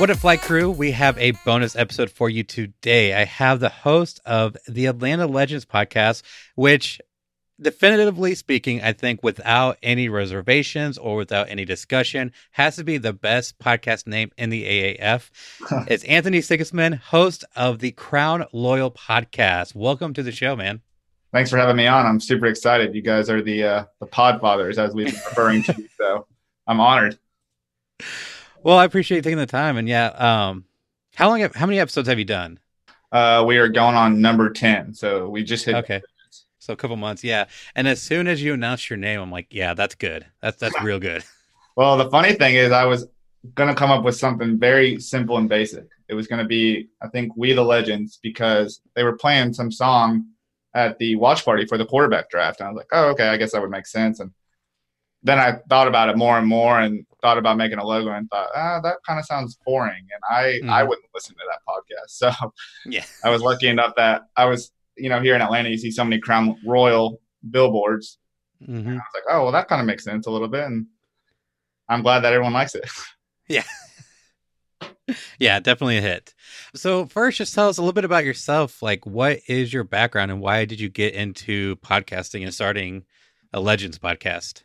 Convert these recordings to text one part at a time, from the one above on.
What a flight crew, we have a bonus episode for you today. I have the host of the Atlanta Legends podcast, which definitively speaking, I think without any reservations or without any discussion, has to be the best podcast name in the AAF. it's Anthony Sigismund, host of the Crown Loyal podcast. Welcome to the show, man. Thanks for having me on. I'm super excited. You guys are the uh, the pod fathers, as we've been referring to. So I'm honored. Well, I appreciate you taking the time. And yeah, um, how long? Have, how many episodes have you done? Uh, we are going on number ten, so we just hit. Okay, so a couple months, yeah. And as soon as you announced your name, I'm like, yeah, that's good. That's that's real good. Well, the funny thing is, I was gonna come up with something very simple and basic. It was gonna be, I think, "We the Legends" because they were playing some song at the watch party for the quarterback draft, and I was like, oh, okay, I guess that would make sense. And then I thought about it more and more and thought about making a logo and thought, ah, that kind of sounds boring. And I, mm. I wouddn't listen to that podcast. So yeah, I was lucky enough that I was, you know, here in Atlanta, you see so many Crown Royal billboards. Mm-hmm. I was like, oh, well, that kind of makes sense a little bit. And I'm glad that everyone likes it. Yeah. yeah, definitely a hit. So first, just tell us a little bit about yourself. Like, what is your background and why did you get into podcasting and starting a Legends podcast?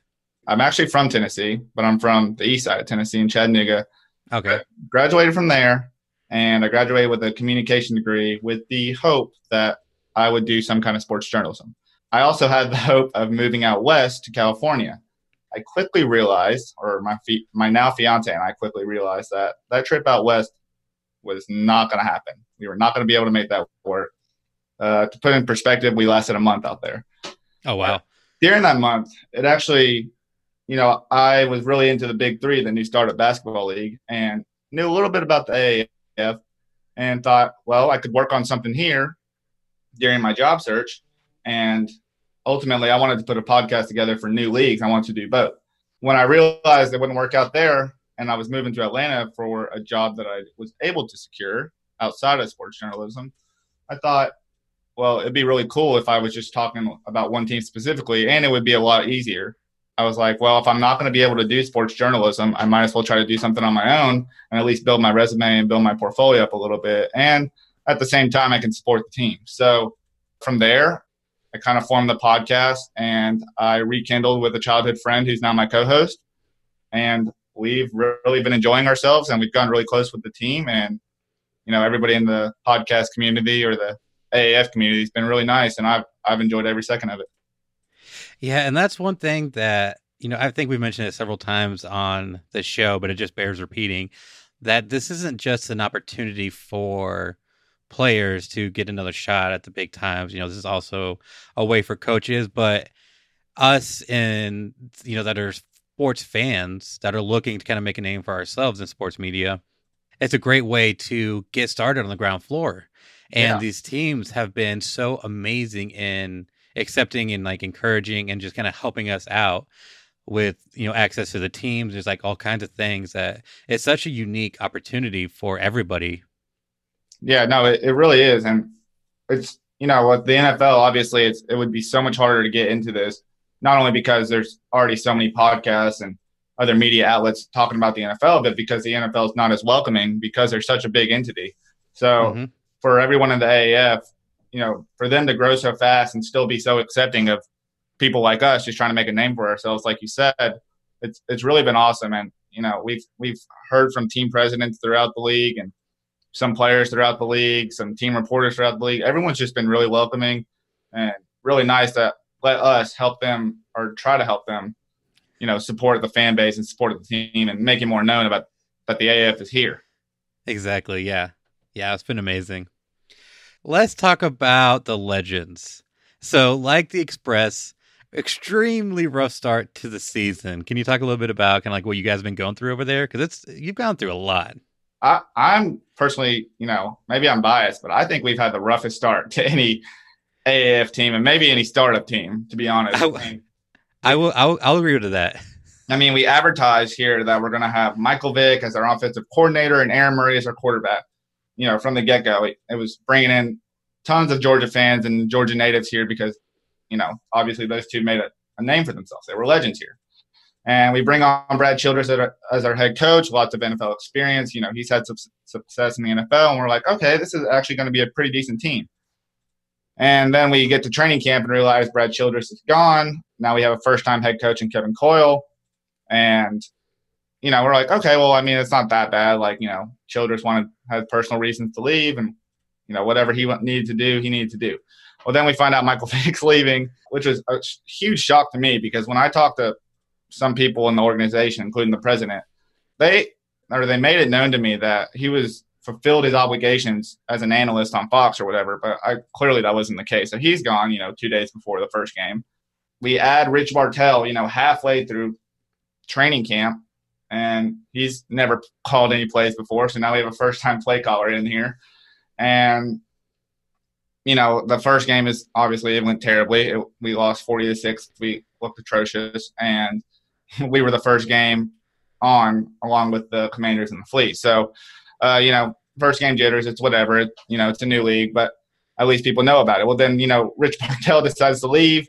I'm actually from Tennessee, but I'm from the east side of Tennessee in Chattanooga. Okay. I graduated from there and I graduated with a communication degree with the hope that I would do some kind of sports journalism. I also had the hope of moving out west to California. I quickly realized, or my fi- my now fiance and I quickly realized that that trip out west was not going to happen. We were not going to be able to make that work. Uh, to put in perspective, we lasted a month out there. Oh wow! during that month, it actually you know, I was really into the Big Three, the new startup basketball league, and knew a little bit about the AAF and thought, well, I could work on something here during my job search. And ultimately, I wanted to put a podcast together for new leagues. I wanted to do both. When I realized it wouldn't work out there, and I was moving to Atlanta for a job that I was able to secure outside of sports journalism, I thought, well, it'd be really cool if I was just talking about one team specifically, and it would be a lot easier I was like, well, if I'm not going to be able to do sports journalism, I might as well try to do something on my own and at least build my resume and build my portfolio up a little bit. And at the same time, I can support the team. So from there, I kind of formed the podcast and I rekindled with a childhood friend who's now my co host. And we've really been enjoying ourselves and we've gotten really close with the team. And, you know, everybody in the podcast community or the AAF community has been really nice. And I've, I've enjoyed every second of it. Yeah, and that's one thing that you know I think we've mentioned it several times on the show, but it just bears repeating that this isn't just an opportunity for players to get another shot at the big times. You know, this is also a way for coaches, but us and you know that are sports fans that are looking to kind of make a name for ourselves in sports media. It's a great way to get started on the ground floor. And yeah. these teams have been so amazing in accepting and like encouraging and just kind of helping us out with you know access to the teams. There's like all kinds of things that it's such a unique opportunity for everybody. Yeah no it, it really is and it's you know with the nfl obviously it's it would be so much harder to get into this not only because there's already so many podcasts and other media outlets talking about the nfl but because the nfl is not as welcoming because they're such a big entity. So mm-hmm. for everyone in the aaf you know, for them to grow so fast and still be so accepting of people like us just trying to make a name for ourselves, like you said, it's it's really been awesome. And you know, we've we've heard from team presidents throughout the league and some players throughout the league, some team reporters throughout the league. Everyone's just been really welcoming and really nice to let us help them or try to help them, you know, support the fan base and support the team and make it more known about that the AF is here. Exactly. Yeah. Yeah. It's been amazing let's talk about the legends. So, like the Express, extremely rough start to the season. Can you talk a little bit about kind of like what you guys have been going through over there? Because it's you've gone through a lot. I, I'm personally, you know, maybe I'm biased, but I think we've had the roughest start to any AAF team and maybe any startup team. To be honest, I, I, mean, I will. I'll, I'll agree with that. I mean, we advertised here that we're going to have Michael Vick as our offensive coordinator and Aaron Murray as our quarterback you know, from the get go, it, it was bringing in tons of Georgia fans and Georgia natives here because, you know, obviously those two made a, a name for themselves. They were legends here. And we bring on Brad Childress as our, as our head coach, lots of NFL experience. You know, he's had some success in the NFL, and we're like, okay, this is actually going to be a pretty decent team. And then we get to training camp and realize Brad Childress is gone. Now we have a first time head coach in Kevin Coyle. And, you know, we're like, okay, well, I mean, it's not that bad. Like, you know, Childress wanted, had personal reasons to leave and, you know, whatever he needed to do, he needed to do. Well, then we find out Michael Vick's leaving, which was a huge shock to me because when I talked to some people in the organization, including the president, they, or they made it known to me that he was fulfilled his obligations as an analyst on Fox or whatever, but I clearly that wasn't the case. So he's gone, you know, two days before the first game. We add Rich Bartel, you know, halfway through training camp, and he's never called any plays before. So now we have a first time play caller in here. And you know, the first game is obviously it went terribly. It, we lost 40 to 6. We looked atrocious. And we were the first game on along with the commanders and the fleet. So uh, you know, first game jitters, it's whatever. It, you know, it's a new league, but at least people know about it. Well, then, you know, Rich Bartel decides to leave.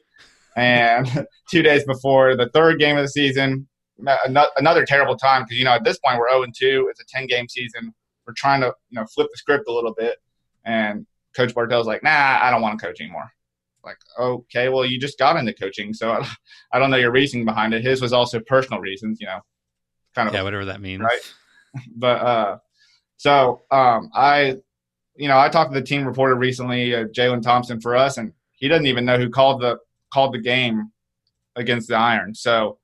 And two days before the third game of the season, another terrible time because, you know, at this point we're 0 and 2. It's a 10 game season. We're trying to, you know, flip the script a little bit. And Coach Bartel's like, nah, I don't want to coach anymore. Like, okay, well, you just got into coaching. So I, I don't know your reasoning behind it. His was also personal reasons, you know, kind of. Yeah, whatever that means. Right. But, uh, so um, I, you know, I talked to the team reporter recently, uh, Jalen Thompson, for us, and he doesn't even know who called the called the game against the Iron. So,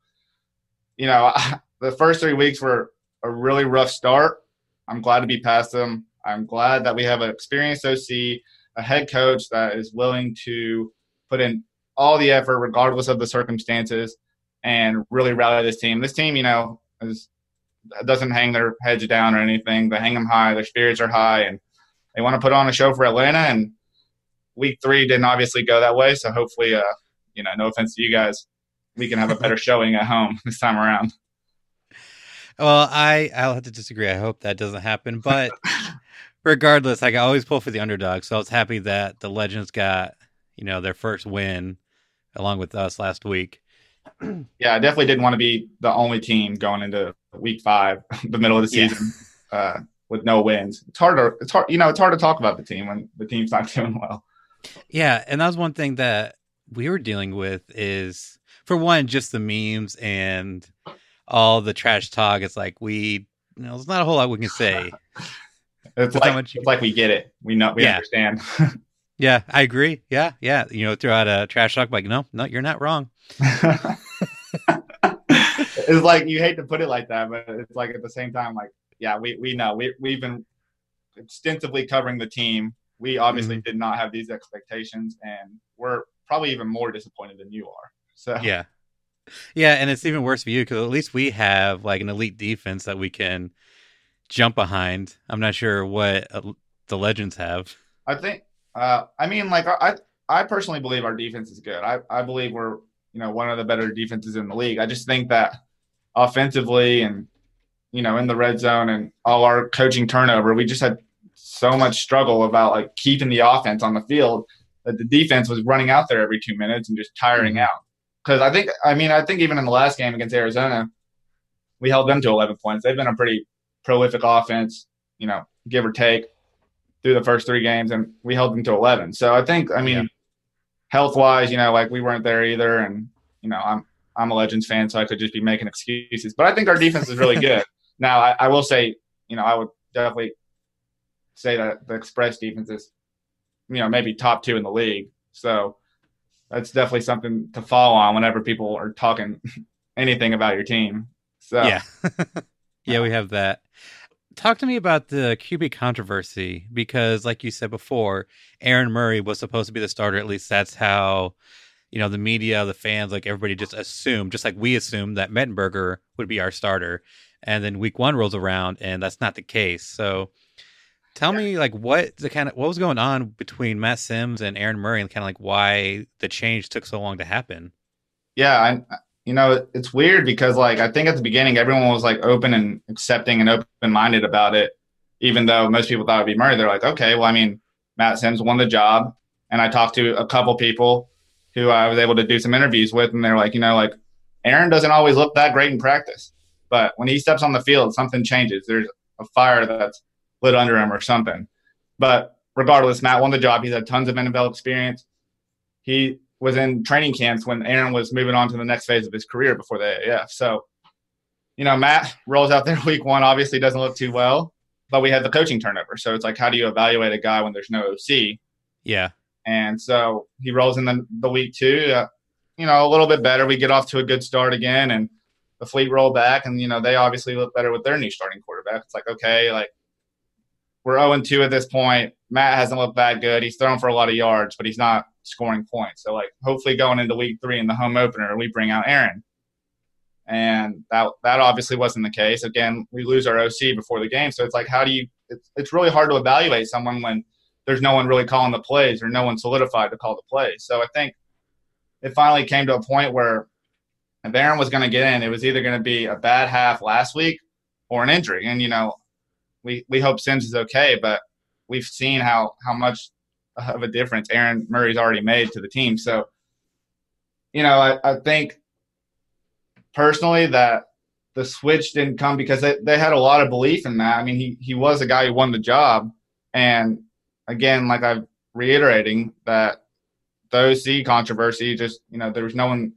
you know, the first three weeks were a really rough start. I'm glad to be past them. I'm glad that we have an experienced OC, a head coach that is willing to put in all the effort, regardless of the circumstances, and really rally this team. This team, you know, is doesn't hang their heads down or anything. They hang them high. Their spirits are high, and they want to put on a show for Atlanta. And week three didn't obviously go that way. So hopefully, uh, you know, no offense to you guys, we can have a better showing at home this time around. Well, I I'll have to disagree. I hope that doesn't happen, but regardless, I always pull for the underdog. So I was happy that the Legends got you know their first win along with us last week. yeah, I definitely didn't want to be the only team going into week five, the middle of the season, yeah. uh, with no wins. It's hard to it's hard you know it's hard to talk about the team when the team's not doing well. Yeah, and that was one thing that we were dealing with is for one just the memes and all the trash talk. It's like we you know, there's not a whole lot we can say. it's like, much... it's like we get it. We know we yeah. understand. yeah, I agree. Yeah, yeah. You know, throw out a trash talk like, no, no, you're not wrong. it's like you hate to put it like that, but it's like at the same time, like yeah, we we know we we've been extensively covering the team. We obviously mm-hmm. did not have these expectations, and we're probably even more disappointed than you are. So yeah, yeah, and it's even worse for you because at least we have like an elite defense that we can jump behind. I'm not sure what the legends have. I think. Uh, I mean, like I, I personally believe our defense is good. I, I believe we're you know one of the better defenses in the league. I just think that offensively and you know in the red zone and all our coaching turnover, we just had so much struggle about like keeping the offense on the field that the defense was running out there every two minutes and just tiring mm-hmm. out. Because I think, I mean, I think even in the last game against Arizona, we held them to 11 points. They've been a pretty prolific offense, you know, give or take through the first three games, and we held them to 11. So I think, I mean, yeah. health wise, you know, like we weren't there either, and you know, I'm I'm a Legends fan, so I could just be making excuses. But I think our defense is really good. now, I, I, will say, you know, I would definitely say that the Express defense is, you know, maybe top two in the league. So that's definitely something to follow on whenever people are talking anything about your team. So yeah, yeah, we have that. Talk to me about the QB controversy because, like you said before, Aaron Murray was supposed to be the starter. At least that's how you know, the media, the fans, like everybody just assumed, just like we assumed that Mettenberger would be our starter. And then week one rolls around and that's not the case. So tell me like what the kind of what was going on between Matt Simms and Aaron Murray and kind of like why the change took so long to happen. Yeah, I you know, it's weird because like I think at the beginning everyone was like open and accepting and open minded about it, even though most people thought it'd be Murray. They're like, okay, well, I mean, Matt Simms won the job. And I talked to a couple people who I was able to do some interviews with, and they're like, you know, like Aaron doesn't always look that great in practice, but when he steps on the field, something changes. There's a fire that's lit under him or something. But regardless, Matt won the job. He's had tons of NFL experience. He was in training camps when Aaron was moving on to the next phase of his career before the AAF. So, you know, Matt rolls out there week one, obviously doesn't look too well, but we had the coaching turnover. So it's like, how do you evaluate a guy when there's no OC? Yeah. And so he rolls in the, the week two, uh, you know, a little bit better. We get off to a good start again, and the fleet roll back, and you know they obviously look better with their new starting quarterback. It's like okay, like we're 0 2 at this point. Matt hasn't looked that good. He's thrown for a lot of yards, but he's not scoring points. So like hopefully going into week three in the home opener, we bring out Aaron. And that that obviously wasn't the case. Again, we lose our OC before the game. So it's like how do you it's, it's really hard to evaluate someone when there's no one really calling the plays or no one solidified to call the plays. So I think it finally came to a point where if Aaron was going to get in, it was either going to be a bad half last week or an injury. And, you know, we, we hope Simms is okay, but we've seen how, how much of a difference Aaron Murray's already made to the team. So, you know, I, I think personally that the switch didn't come because they, they had a lot of belief in that. I mean, he, he was a guy who won the job. And again, like I'm reiterating that the OC controversy, just, you know, there was no one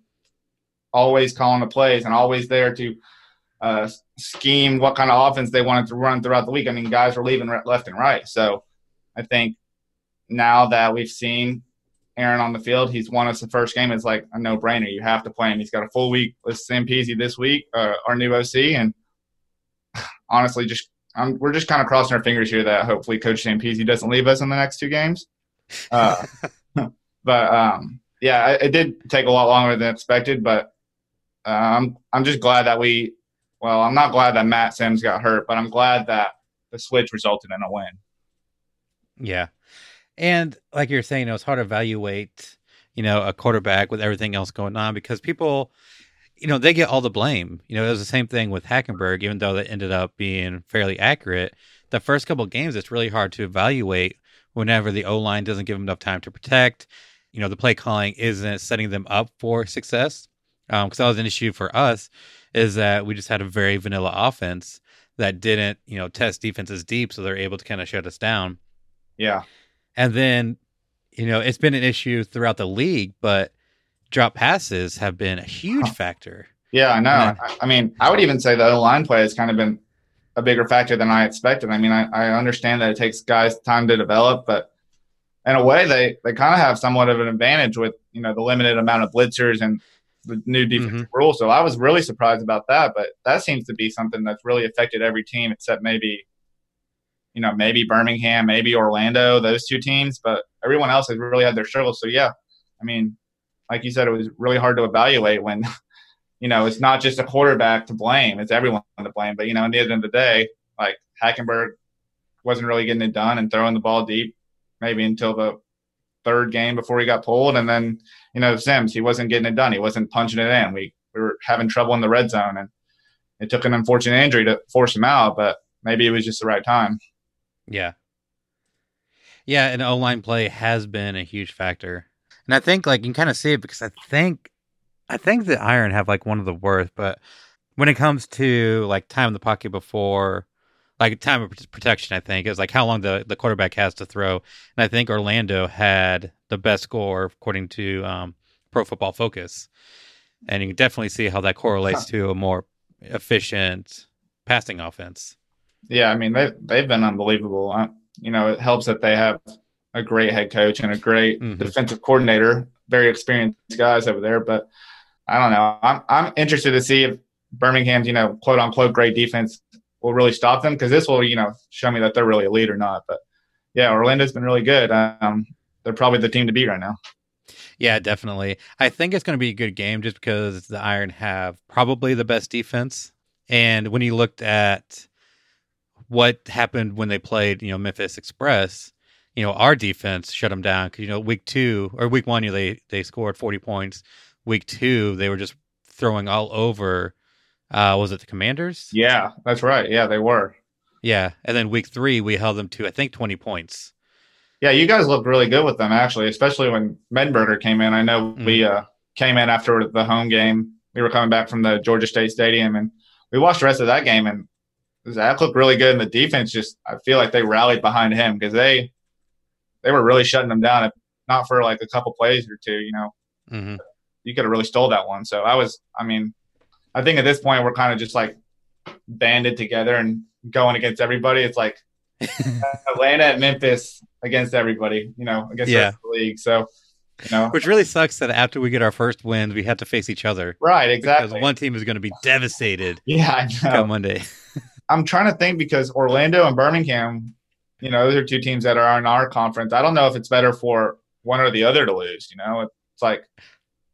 always calling the plays and always there to uh, scheme what kind of offense they wanted to run throughout the week. I mean, guys were leaving left and right. So I think now that we've seen Aaron on the field, he's won us the first game. It's like a no brainer. You have to play him. He's got a full week with Zampese this week, uh, our new OC. And honestly, just I'm, we're just kind of crossing our fingers here that hopefully Coach Zampese doesn't leave us in the next two games. Uh, but um, yeah, it, it, did take a lot longer than expected. But uh, I'm I'm just glad that we. Well, I'm not glad that Matt Simms got hurt, but I'm glad that the switch resulted in a win. Yeah, and like you're saying, it was hard to evaluate, you know, a quarterback with everything else going on because people, you know, they get all the blame. You know, it was the same thing with Hackenberg, even though that ended up being fairly accurate. The first couple games, it's really hard to evaluate whenever the O line doesn't give them enough time to protect. You know, the play calling isn't setting them up for success. Because um, that was an issue for us, is that we just had a very vanilla offense that didn't, you know, test defenses deep, so they're able to kind of shut us down. Yeah. And then, you know, it's been an issue throughout the league, but drop passes have been a huge factor. Yeah, I know. I, I, mean, I would even say the line play has kind of been a bigger factor than I expected. I mean, I, I understand that it takes guys time to develop, but in a way, they, they kind of have somewhat of an advantage with, you know, the limited amount of blitzers and the new defensive mm-hmm. rule. So I was really surprised about that, but that seems to be something that's really affected every team except maybe you know, maybe Birmingham, maybe Orlando, those two teams, but everyone else has really had their struggles. So yeah, I mean, like you said, it was really hard to evaluate when, you know, it's not just a quarterback to blame; it's everyone to blame. But you know, at the end of the day, like Hackenberg wasn't really getting it done and throwing the ball deep, maybe until the third game before he got pulled, and then you know Simms, he wasn't getting it done. He wasn't punching it in. We we were having trouble in the red zone, and it took an unfortunate injury to force him out, but maybe it was just the right time. Yeah. Yeah, and O line play has been a huge factor. And I think like you can kind of see it because I think I think the Iron have like one of the worst, but when it comes to like time in the pocket before like time of protection, I think is like how long the, the quarterback has to throw. And I think Orlando had the best score according to um, Pro Football Focus, and you can definitely see how that correlates huh. to a more efficient passing offense. Yeah, I mean they've they've been unbelievable. Uh, you know, it helps that they have a great head coach and a great mm-hmm. defensive coordinator, very experienced guys over there. But I don't know. I'm I'm interested to see if Birmingham's you know quote unquote great defense will really stop them because this will you know show me that they're really elite or not. But yeah, Orlando's been really good. Um, they're probably the team to beat right now. Yeah, definitely. I think it's going to be a good game just because the Iron have probably the best defense. And when you looked at what happened when they played, you know, Memphis Express, you know, our defense shut them down because you know week two or week one, you know, they they scored forty points. Week two, they were just throwing all over. Uh, was it the Commanders? Yeah, that's right. Yeah, they were. Yeah, and then week three, we held them to I think twenty points. Yeah, you guys looked really good with them actually, especially when Mettenberger came in. I know mm. we uh, came in after the home game we were coming back from the Georgia State Stadium, and we watched the rest of that game, and Zach looked really good, and the defense just I feel like they rallied behind him because they they were really shutting them down. If not for like a couple plays or two, you know, mm-hmm. you could have really stole that one. So I was, I mean, I think at this point we're kind of just like banded together and going against everybody. It's like Atlanta and Memphis against everybody, you know, against the Yeah. the league. So, you know, Which really sucks that after we get our first wins, we have to face each other right, exactly. because one team is going to be devastated yeah, I know. Monday. I'm trying to think because Orlando and Birmingham, you know, those are two teams that are in our conference. I don't know if it's better for one or the other to lose. You know, it's like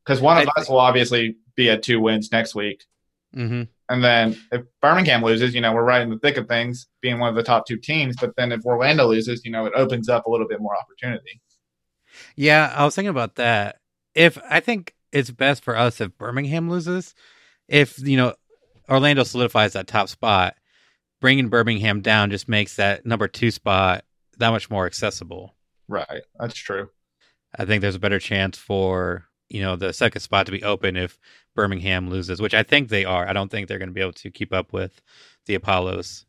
because one of I us will obviously be at two wins next week, hmm and then if Birmingham loses, you know, we're right in the thick of things, being one of the top two teams. But then if Orlando loses, you know, it opens up a little bit more opportunity. Yeah, I was thinking about that. If I think it's best for us if Birmingham loses, if you know Orlando solidifies that top spot, bringing Birmingham down just makes that number two spot that much more accessible. Right, that's true. I think there's a better chance for you know the second spot to be open if Birmingham loses, which I think they are. I don't think they're going to be able to keep up with the Apollos.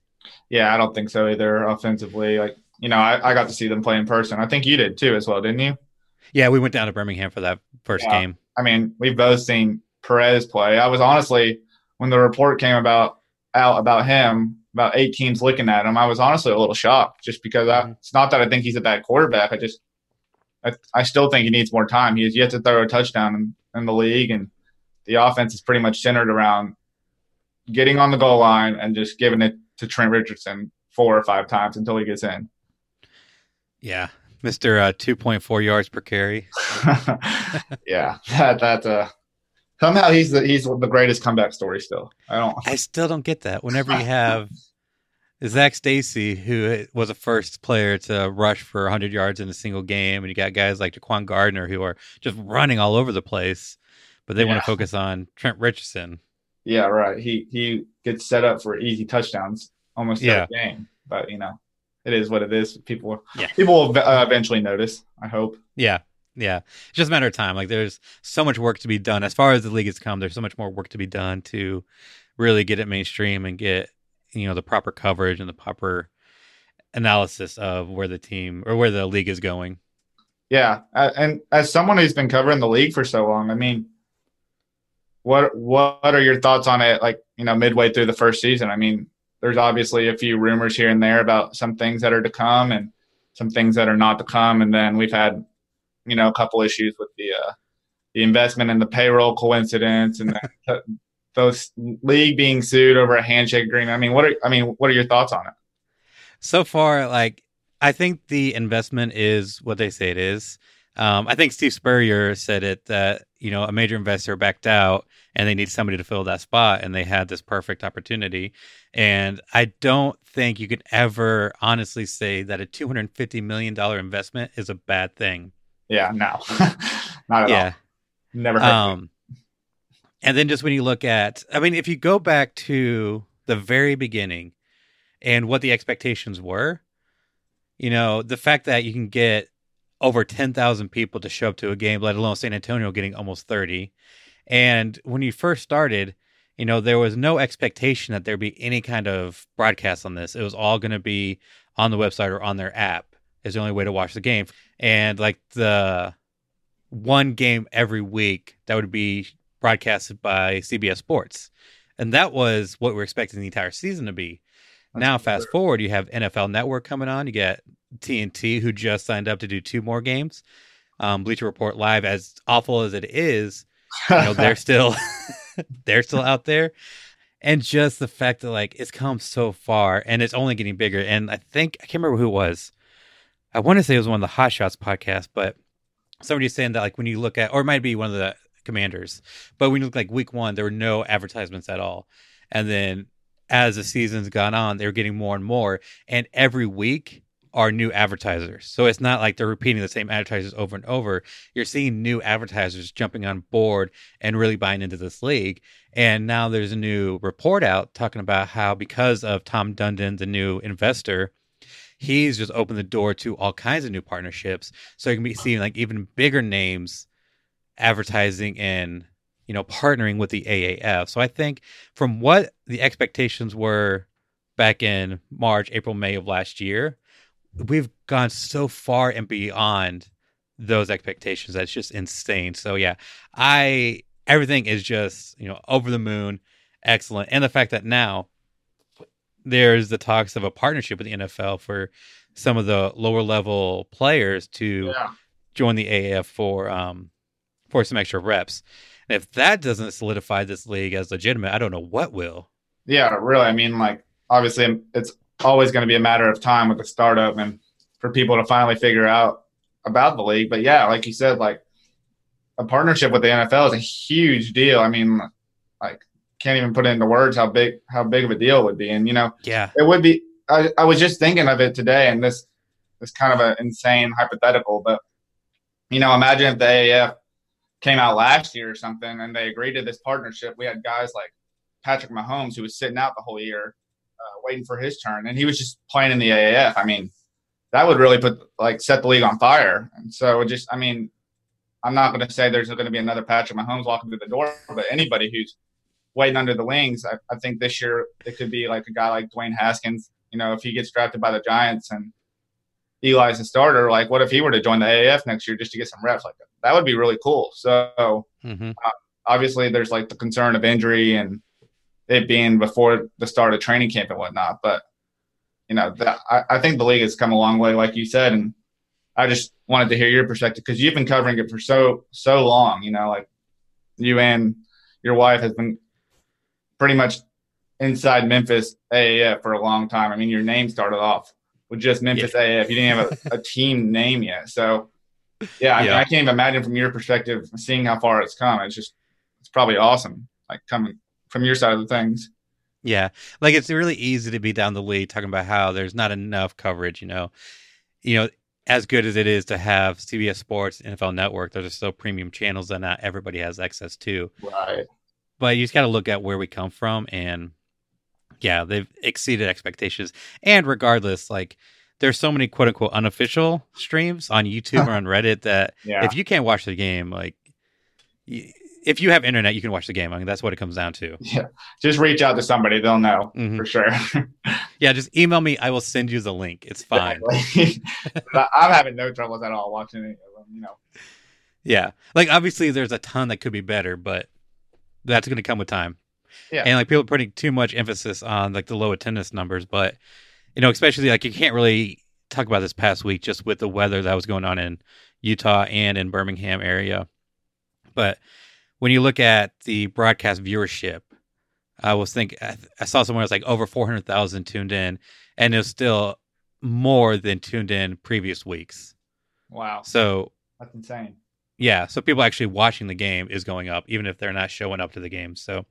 Yeah, I don't think so either. Offensively, like you know, I, I got to see them play in person. I think you did too, as well, didn't you? Yeah, we went down to Birmingham for that first Yeah. game. I mean, we've both seen Perez play. I was honestly, when the report came about out about him, about eight teams looking at him, I was honestly a little shocked just because I, Mhm. it's not that I think he's a bad quarterback. I just, I, I still think he needs more time. He has yet to throw a touchdown in, in the league, and the offense is pretty much centered around getting on the goal line and just giving it to Trent Richardson four or five times until he gets in. Yeah, Mister uh, two point four yards per carry. yeah, that that uh, somehow he's the he's the greatest comeback story still. I don't. I still don't get that. Whenever you have Zac Stacy, who was a first player to rush for 100 yards in a single game, and you got guys like Ja'Quan Gardner who are just running all over the place, but they want to focus on Trent Richardson. Yeah, right. He he gets set up for easy touchdowns almost Yeah. every game, but you know, it is what it is. People Yeah. people will uh, eventually notice. I hope. Yeah. Yeah. It's just a matter of time. Like there's so much work to be done. As far as the league has come, there's so much more work to be done to really get it mainstream and get, you know, the proper coverage and the proper analysis of where the team or where the league is going. Yeah, and as someone who's been covering the league for so long, I mean, what what are your thoughts on it? Like you know, midway through the first season, I mean, there's obviously a few rumors here and there about some things that are to come and some things that are not to come, and then we've had you know a couple issues with the uh, the investment and the payroll coincidence, and those league being sued over a handshake agreement. I mean, what are I mean, what are your thoughts on it? So far, like I think the investment is what they say it is. Um, I think Steve Spurrier said it that you know a major investor backed out and they need somebody to fill that spot, and they had this perfect opportunity. And I don't think you could ever honestly say that a two hundred fifty million dollar investment is a bad thing. Yeah, no, not at all. Never heard. of it. Um, and then just when you look at, I mean, if you go back to the very beginning and what the expectations were, you know, the fact that you can get over 10,000 people to show up to a game, let alone San Antonio getting almost 30. And when you first started, you know, there was no expectation that there'd be any kind of broadcast on this. It was all going to be on the website or on their app is the only way to watch the game. And like the one game every week that would be broadcasted by CBS Sports. And that was what we're expecting the entire season to be. That's now, fast forward, you have NFL Network coming on. You get TNT, who just signed up to do two more games. Um, Bleacher Report Live, as awful as it is, you know, they're still they're still out there. And just the fact that like it's come so far and it's only getting bigger. And I think I can't remember who it was. I want to say it was one of the Hot Shots podcasts, but somebody's saying that like when you look at or it might be one of the commanders, but when you look like week one, there were no advertisements at all. And then as the season's gone on, they're getting more and more. And every week are new advertisers. So it's not like they're repeating the same advertisers over and over. You're seeing new advertisers jumping on board and really buying into this league. And now there's a new report out talking about how because of Tom Dundon, the new investor, he's just opened the door to all kinds of new partnerships. So you can be seeing like even bigger names advertising and you know, partnering with the AAF. So I think from what the expectations were back in March, April, May of last year, we've gone so far and beyond those expectations. That's just insane. So yeah, I everything is just, you know, over the moon, excellent. And the fact that now there's the talks of a partnership with the NFL for some of the lower level players to yeah. join the AAF for um for some extra reps. And if that doesn't solidify this league as legitimate, I don't know what will. Yeah, really. I mean, like obviously it's always going to be a matter of time with the startup and for people to finally figure out about the league. But yeah, like you said, like a partnership with the NFL is a huge deal. I mean, like can't even put into words how big how big of a deal it would be. And you know, yeah, it would be. I, I was just thinking of it today, and this this kind of an insane hypothetical, but you know, imagine if the AAF came out last year or something and they agreed to this partnership. We had guys like Patrick Mahomes who was sitting out the whole year uh, waiting for his turn, and he was just playing in the AAF. I mean, that would really put like set the league on fire. And so, just I mean, I'm not going to say there's going to be another Patrick Mahomes walking through the door, but anybody who's waiting under the wings, I, I think this year it could be like a guy like Dwayne Haskins. You know, if he gets drafted by the Giants and Eli's a starter, like what if he were to join the AAF next year just to get some reps? Like that would be really cool. So mm-hmm. uh, obviously, there's like the concern of injury and it being before the start of training camp and whatnot. But you know, that, I, I think the league has come a long way, like you said, and I just wanted to hear your perspective because you've been covering it for so so long. You know, like you and your wife has been pretty much inside Memphis AAF for a long time. I mean, your name started off with just Memphis yeah. AAF. You didn't have a, a team name yet, so yeah, I, yeah. I can't even imagine from your perspective seeing how far it's come. It's just it's probably awesome, like coming from your side of the things. Yeah, like it's really easy to be down the lead talking about how there's not enough coverage. You know, you know, as good as it is to have CBS Sports, NFL Network, those are still premium channels that not everybody has access to. Right. But you just got to look at where we come from, and yeah, they've exceeded expectations. And regardless, like there's so many quote unquote unofficial streams on YouTube or on Reddit that yeah. if you can't watch the game, like if you have internet, you can watch the game. I mean, that's what it comes down to. Yeah. Just reach out to somebody. They'll know mm-hmm. for sure. yeah. Just email me. I will send you the link. It's fine. I'm having no troubles at all watching it. You know. Yeah. Like, obviously, there's a ton that could be better, but that's going to come with time. Yeah. And like people are putting too much emphasis on like the low attendance numbers, but you know, especially like you can't really talk about this past week just with the weather that was going on in Utah and in Birmingham area. But when you look at the broadcast viewership, I was thinking I saw somewhere it was like over 400,000 tuned in and it was still more than tuned in previous weeks. Wow. So that's insane. Yeah, so people actually watching the game is going up even if they're not showing up to the game. So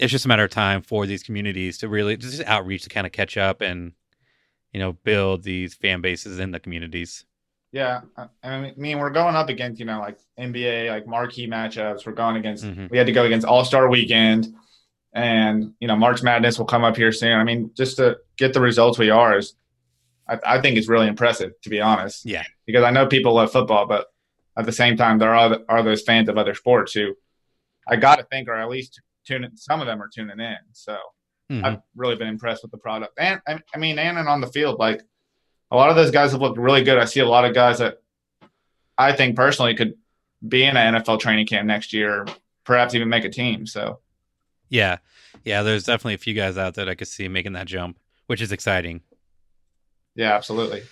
it's just a matter of time for these communities to really just outreach to kind of catch up and you know build these fan bases in the communities. Yeah, I mean, we're going up against you know like NBA like marquee matchups. We're going against. Mm-hmm. We had to go against All Star Weekend, and you know March Madness will come up here soon. I mean, just to get the results we are is, I, I think it's really impressive to be honest. Yeah, because I know people love football, but at the same time, there are are those fans of other sports who I got to think are at least tuning. Some of them are tuning in, so mm-hmm. I've really been impressed with the product. And I mean, and, and on the field, like a lot of those guys have looked really good. I see a lot of guys that I think personally could be in an NFL training camp next year, perhaps even make a team. So, yeah, yeah, there's definitely a few guys out there I could see making that jump, which is exciting. Yeah, absolutely.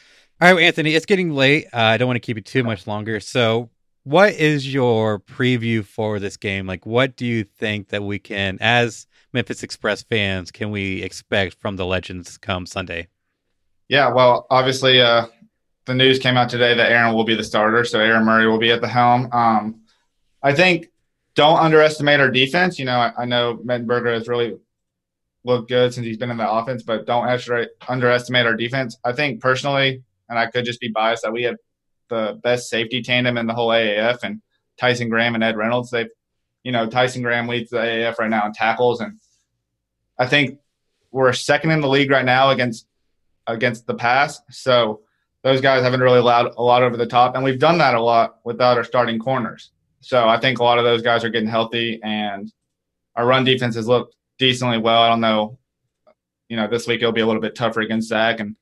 All right, Anthony, it's getting late. Uh, I don't want to keep you too much longer. So, what is your preview for this game? Like, what do you think that we can, as Memphis Express fans, can we expect from the Legends come Sunday? Yeah, well, obviously, uh, the news came out today that Aaron will be the starter, so Aaron Murray will be at the helm. Um, I think don't underestimate our defense. You know, I, I know Mettenberger has really looked good since he's been in the offense, but don't underestimate our defense. I think personally, and I could just be biased, that we have the best safety tandem in the whole AAF, and Tyson Graham and Ed Reynolds. They've, you know, Tyson Graham leads the AAF right now in tackles, and I think we're second in the league right now against against the pass. So those guys haven't really allowed a lot over the top, and we've done that a lot without our starting corners. so I think a lot of those guys are getting healthy, and our run defense has looked decently well. I don't know, you know, this week it'll be a little bit tougher against Zach, and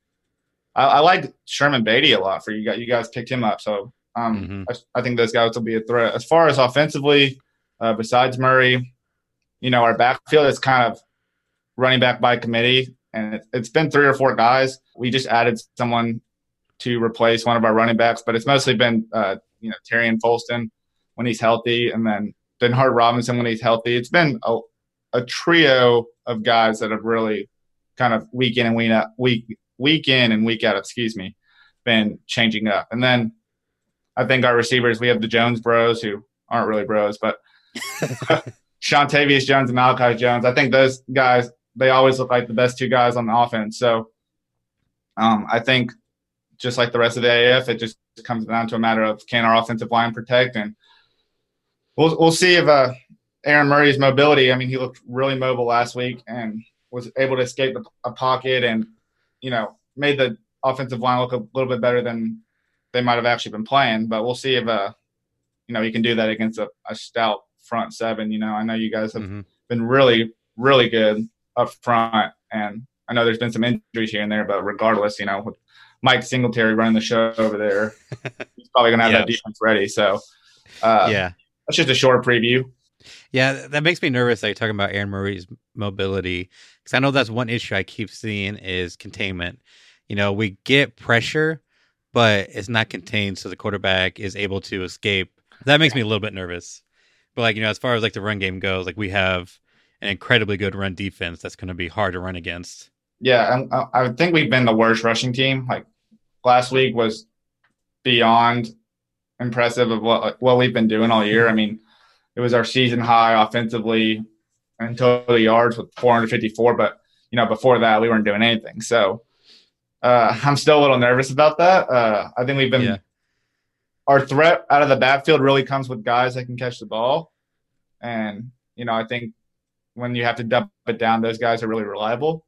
I, I like Sherman Beatty a lot for you guys. You guys picked him up, so um, mm-hmm. I, I, think those guys will be a threat. As far as offensively, uh, besides Murray, you know, our backfield is kind of running back by committee, and it, it's been three or four guys. We just added someone to replace one of our running backs, but it's mostly been uh, you know Terry and Folston when he's healthy, and then Denard Robinson when he's healthy. It's been a, a trio of guys that have really kind of week in and week out, week week in and week out, excuse me, been changing up. And then I think our receivers, we have the Jones Bros who aren't really bros, but Seantavius Jones and Malachi Jones. I think those guys they always look like the best two guys on the offense. So um, I think just like the rest of the AF, it just comes down to a matter of can our offensive line protect, and we'll we'll see if uh, Aaron Murray's mobility. I mean, he looked really mobile last week and was able to escape a pocket and you know made the offensive line look a little bit better than they might have actually been playing. But we'll see if uh, you know he can do that against a, a stout front seven. You know, I know you guys have mm-hmm. been really really good up front, and I know there's been some injuries here and there, but regardless, you know, with Mike Singletary running the show over there, he's probably going to have that defense ready. So, uh, yeah, that's just a short preview. Yeah, that makes me nervous that you're talking about Aaron Murray's mobility because I know that's one issue I keep seeing is containment. You know, we get pressure, but it's not contained, so the quarterback is able to escape. That makes me a little bit nervous. But like you know, as far as like the run game goes, like we have an incredibly good run defense that's going to be hard to run against. Yeah, uh, I, I think we've been the worst rushing team. Like last week was beyond impressive of what what we've been doing all year. I mean, it was our season high offensively and total yards with 454, but you know before that we weren't doing anything. So uh, I'm still a little nervous about that. Uh, I think we've been yeah. our threat out of the backfield really comes with guys that can catch the ball, and you know I think when you have to dump it down, those guys are really reliable.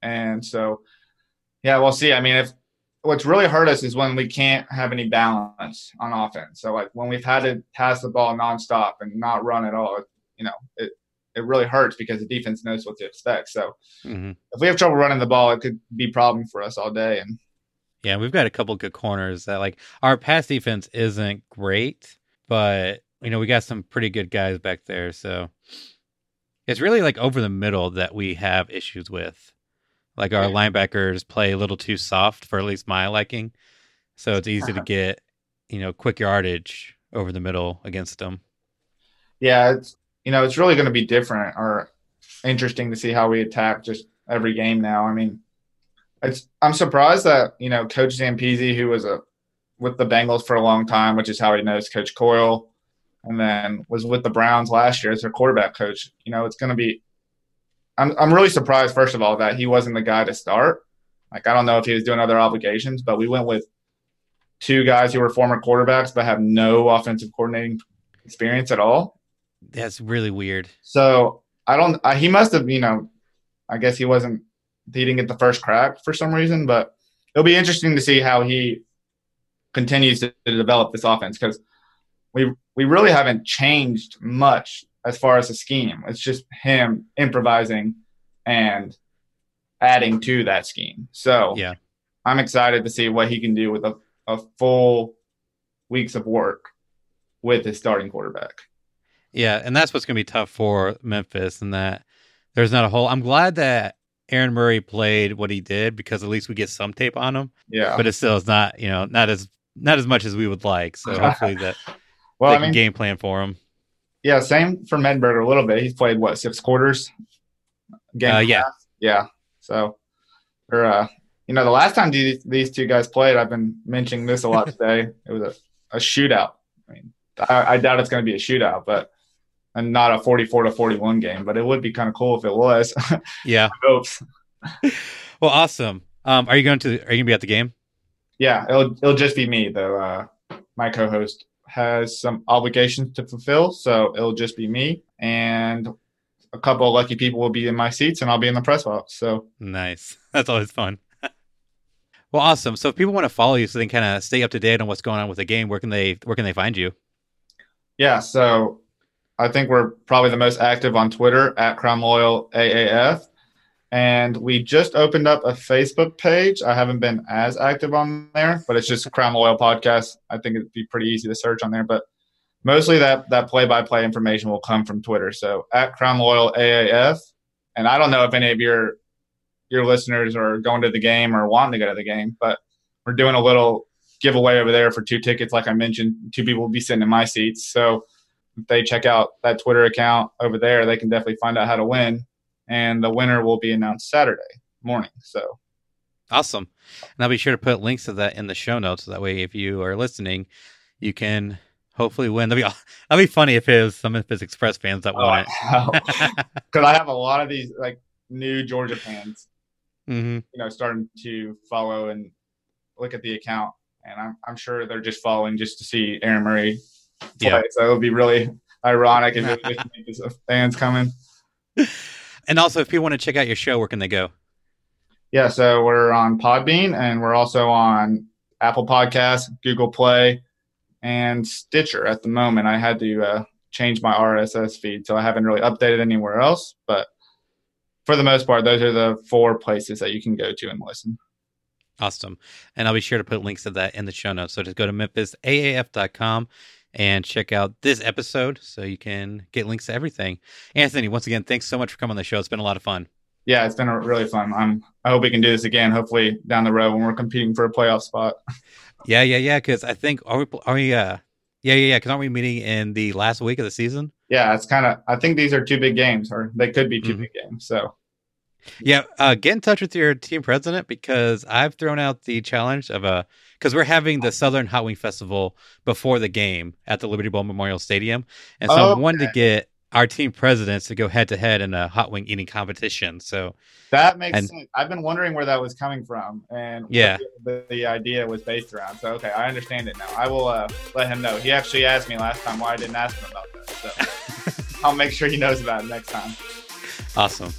And so, yeah, we'll see. I mean, if what's really hurt us is when we can't have any balance on offense. So, like when we've had to pass the ball nonstop and not run at all, you know, it it really hurts because the defense knows what to expect. So, mm-hmm. if we have trouble running the ball, it could be a problem for us all day. And yeah, we've got a couple good corners that like our pass defense isn't great, but you know we got some pretty good guys back there. So it's really like over the middle that we have issues with. Like our linebackers play a little too soft for at least my liking. So it's easy to uh-huh. get, you know, quick yardage over the middle against them. Yeah, it's you know, it's really going to be different or interesting to see how we attack just every game now. I mean, it's I'm surprised that, you know, Coach Zampese, who was a with the Bengals for a long time, which is how he knows Coach Coyle, and then was with the Browns last year as their quarterback coach. You know, it's going to be. I'm I'm really surprised, first of all, that he wasn't the guy to start. Like I don't know if he was doing other obligations, but we went with two guys who were former quarterbacks but have no offensive coordinating experience at all. That's really weird. So I don't. I, he must have. You know, I guess he wasn't. He didn't get the first crack for some reason, but it'll be interesting to see how he continues to, to develop this offense because we we really haven't changed much as far as the scheme. It's just him improvising and adding to that scheme. So yeah, I'm excited to see what he can do with a, a full weeks of work with his starting quarterback. Yeah, and that's what's going to be tough for Memphis, and that there's not a whole. I'm glad that Aaron Murray played what he did because at least we get some tape on him. Yeah, but it still is not, you know, not as not as much as we would like. So hopefully that well, I mean, game plan for him. Yeah, same for Mettenberger a little bit. He's played what six quarters. Game uh, yeah, yeah. So, or uh, you know, the last time these, these two guys played, I've been mentioning this a lot today. it was a, a shootout. I mean, I, I doubt it's going to be a shootout, but and not a 44 to 41 game, but it would be kind of cool if it was. Yeah. well, awesome. Um, are you going to, are you going to be at the game? Yeah, it'll, it'll just be me though. Uh, my co-host has some obligations to fulfill, so it'll just be me and a couple of lucky people will be in my seats, and I'll be in the press box. So nice. That's always fun. well, awesome. So if people want to follow you, so they can kind of stay up to date on what's going on with the game, where can they where can they find you? Yeah, so I think we're probably the most active on Twitter at Crown Loyal AAF. And we just opened up a Facebook page. I haven't been as active on there, but it's just Crown Loyal Podcast. I think it'd be pretty easy to search on there. But mostly that that play by play information will come from Twitter. So at Crown Loyal AAF. And I don't know if any of your your listeners are going to the game or wanting to go to the game, but we're doing a little giveaway over there for two tickets. Like I mentioned, two people will be sitting in my seats. So if they check out that Twitter account over there, they can definitely find out how to win. And the winner will be announced Saturday morning. So awesome. And I'll be sure to put links to that in the show notes. So that way, if you are listening, you can hopefully win. That'd be that'd be funny if it was some of his Express fans that won oh, it. Because I have a lot of these like new Georgia fans, mm-hmm. you know, starting to follow and look at the account, and I'm I'm sure they're just following just to see Aaron Murray play. Yeah. So it would be really ironic if it fans coming. And also, if people want to check out your show, where can they go? Yeah, so we're on Podbean, and we're also on Apple Podcasts, Google Play, and Stitcher at the moment. I had to uh, change my RSS feed, so I haven't really updated anywhere else. But for the most part, those are the four places that you can go to and listen. Awesome. And I'll be sure to put links to that in the show notes. So just go to memphisaaf.com and check out this episode so you can get links to everything. Anthony, once again, thanks so much for coming on the show. It's been a lot of fun. Yeah, it's been really fun. I'm I hope we can do this again, hopefully down the road when we're competing for a playoff spot. Yeah, yeah, yeah. Because I think are we are we uh yeah yeah yeah because aren't we meeting in the last week of the season? Yeah, it's kind of. I think these are two big games, or they could be 2 mm-hmm. big games. So yeah, uh, get in touch with your team president because I've thrown out the challenge of a because we're having the Southern Hot Wing Festival before the game at the Liberty Bowl Memorial Stadium, and so okay. I wanted to get our team presidents to go head to head in a hot wing eating competition. So that makes and, sense. I've been wondering where that was coming from, and yeah, the, the, idea was based around. So okay, I understand it now. I will uh, let him know. He actually asked me last time why I didn't ask him about that. So I'll make sure he knows about it next time. Awesome.